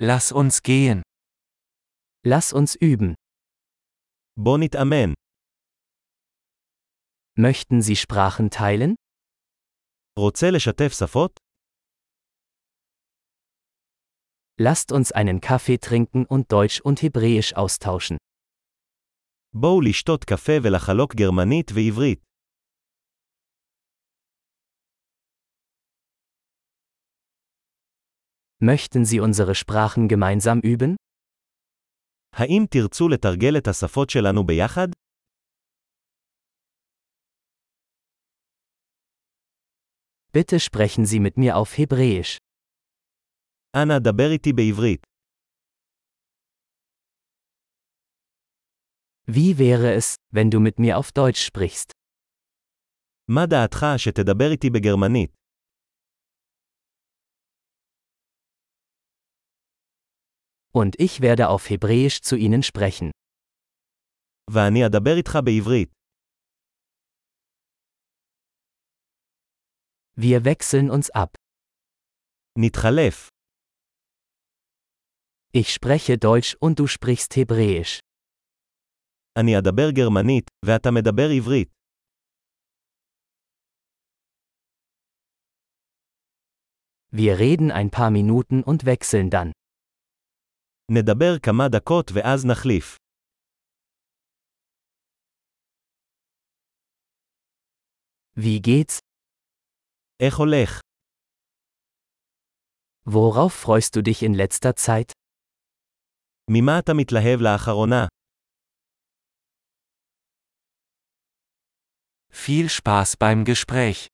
Lass uns gehen. Lass uns üben. בוא נתאמן. Möchten Sie Sprachen teilen? רוצה לשתף שפות? Lasst uns einen Kaffee trinken und Deutsch und Hebräisch austauschen. בואו לשתות קפה ולחלוק גרמנית ועברית. Möchten Sie unsere Sprachen gemeinsam üben? האם תרצו לתרגל את השפות שלנו ביחד? Bitte sprechen Sie mit mir auf Hebräisch. אנא דבר איתי בעברית. Wie wäre es, wenn du mit mir auf Deutsch sprichst? מה דעתך שתדבר איתי בגרמנית? Und ich werde auf Hebräisch zu Ihnen sprechen. ואני אדבר איתך בעברית. Wir wechseln uns ab. נתחלף. Ich spreche Deutsch und du sprichst Hebräisch. אני אדבר גרמנית, ואתה מדבר עברית. Wir reden ein paar Minuten und wechseln dann. נדבר כמה דקות ואז נחליף. Wie geht's? איך הולך? Worauf freust du dich in letzter Zeit? ממה אתה מתלהב לאחרונה? Viel Spaß beim Gespräch.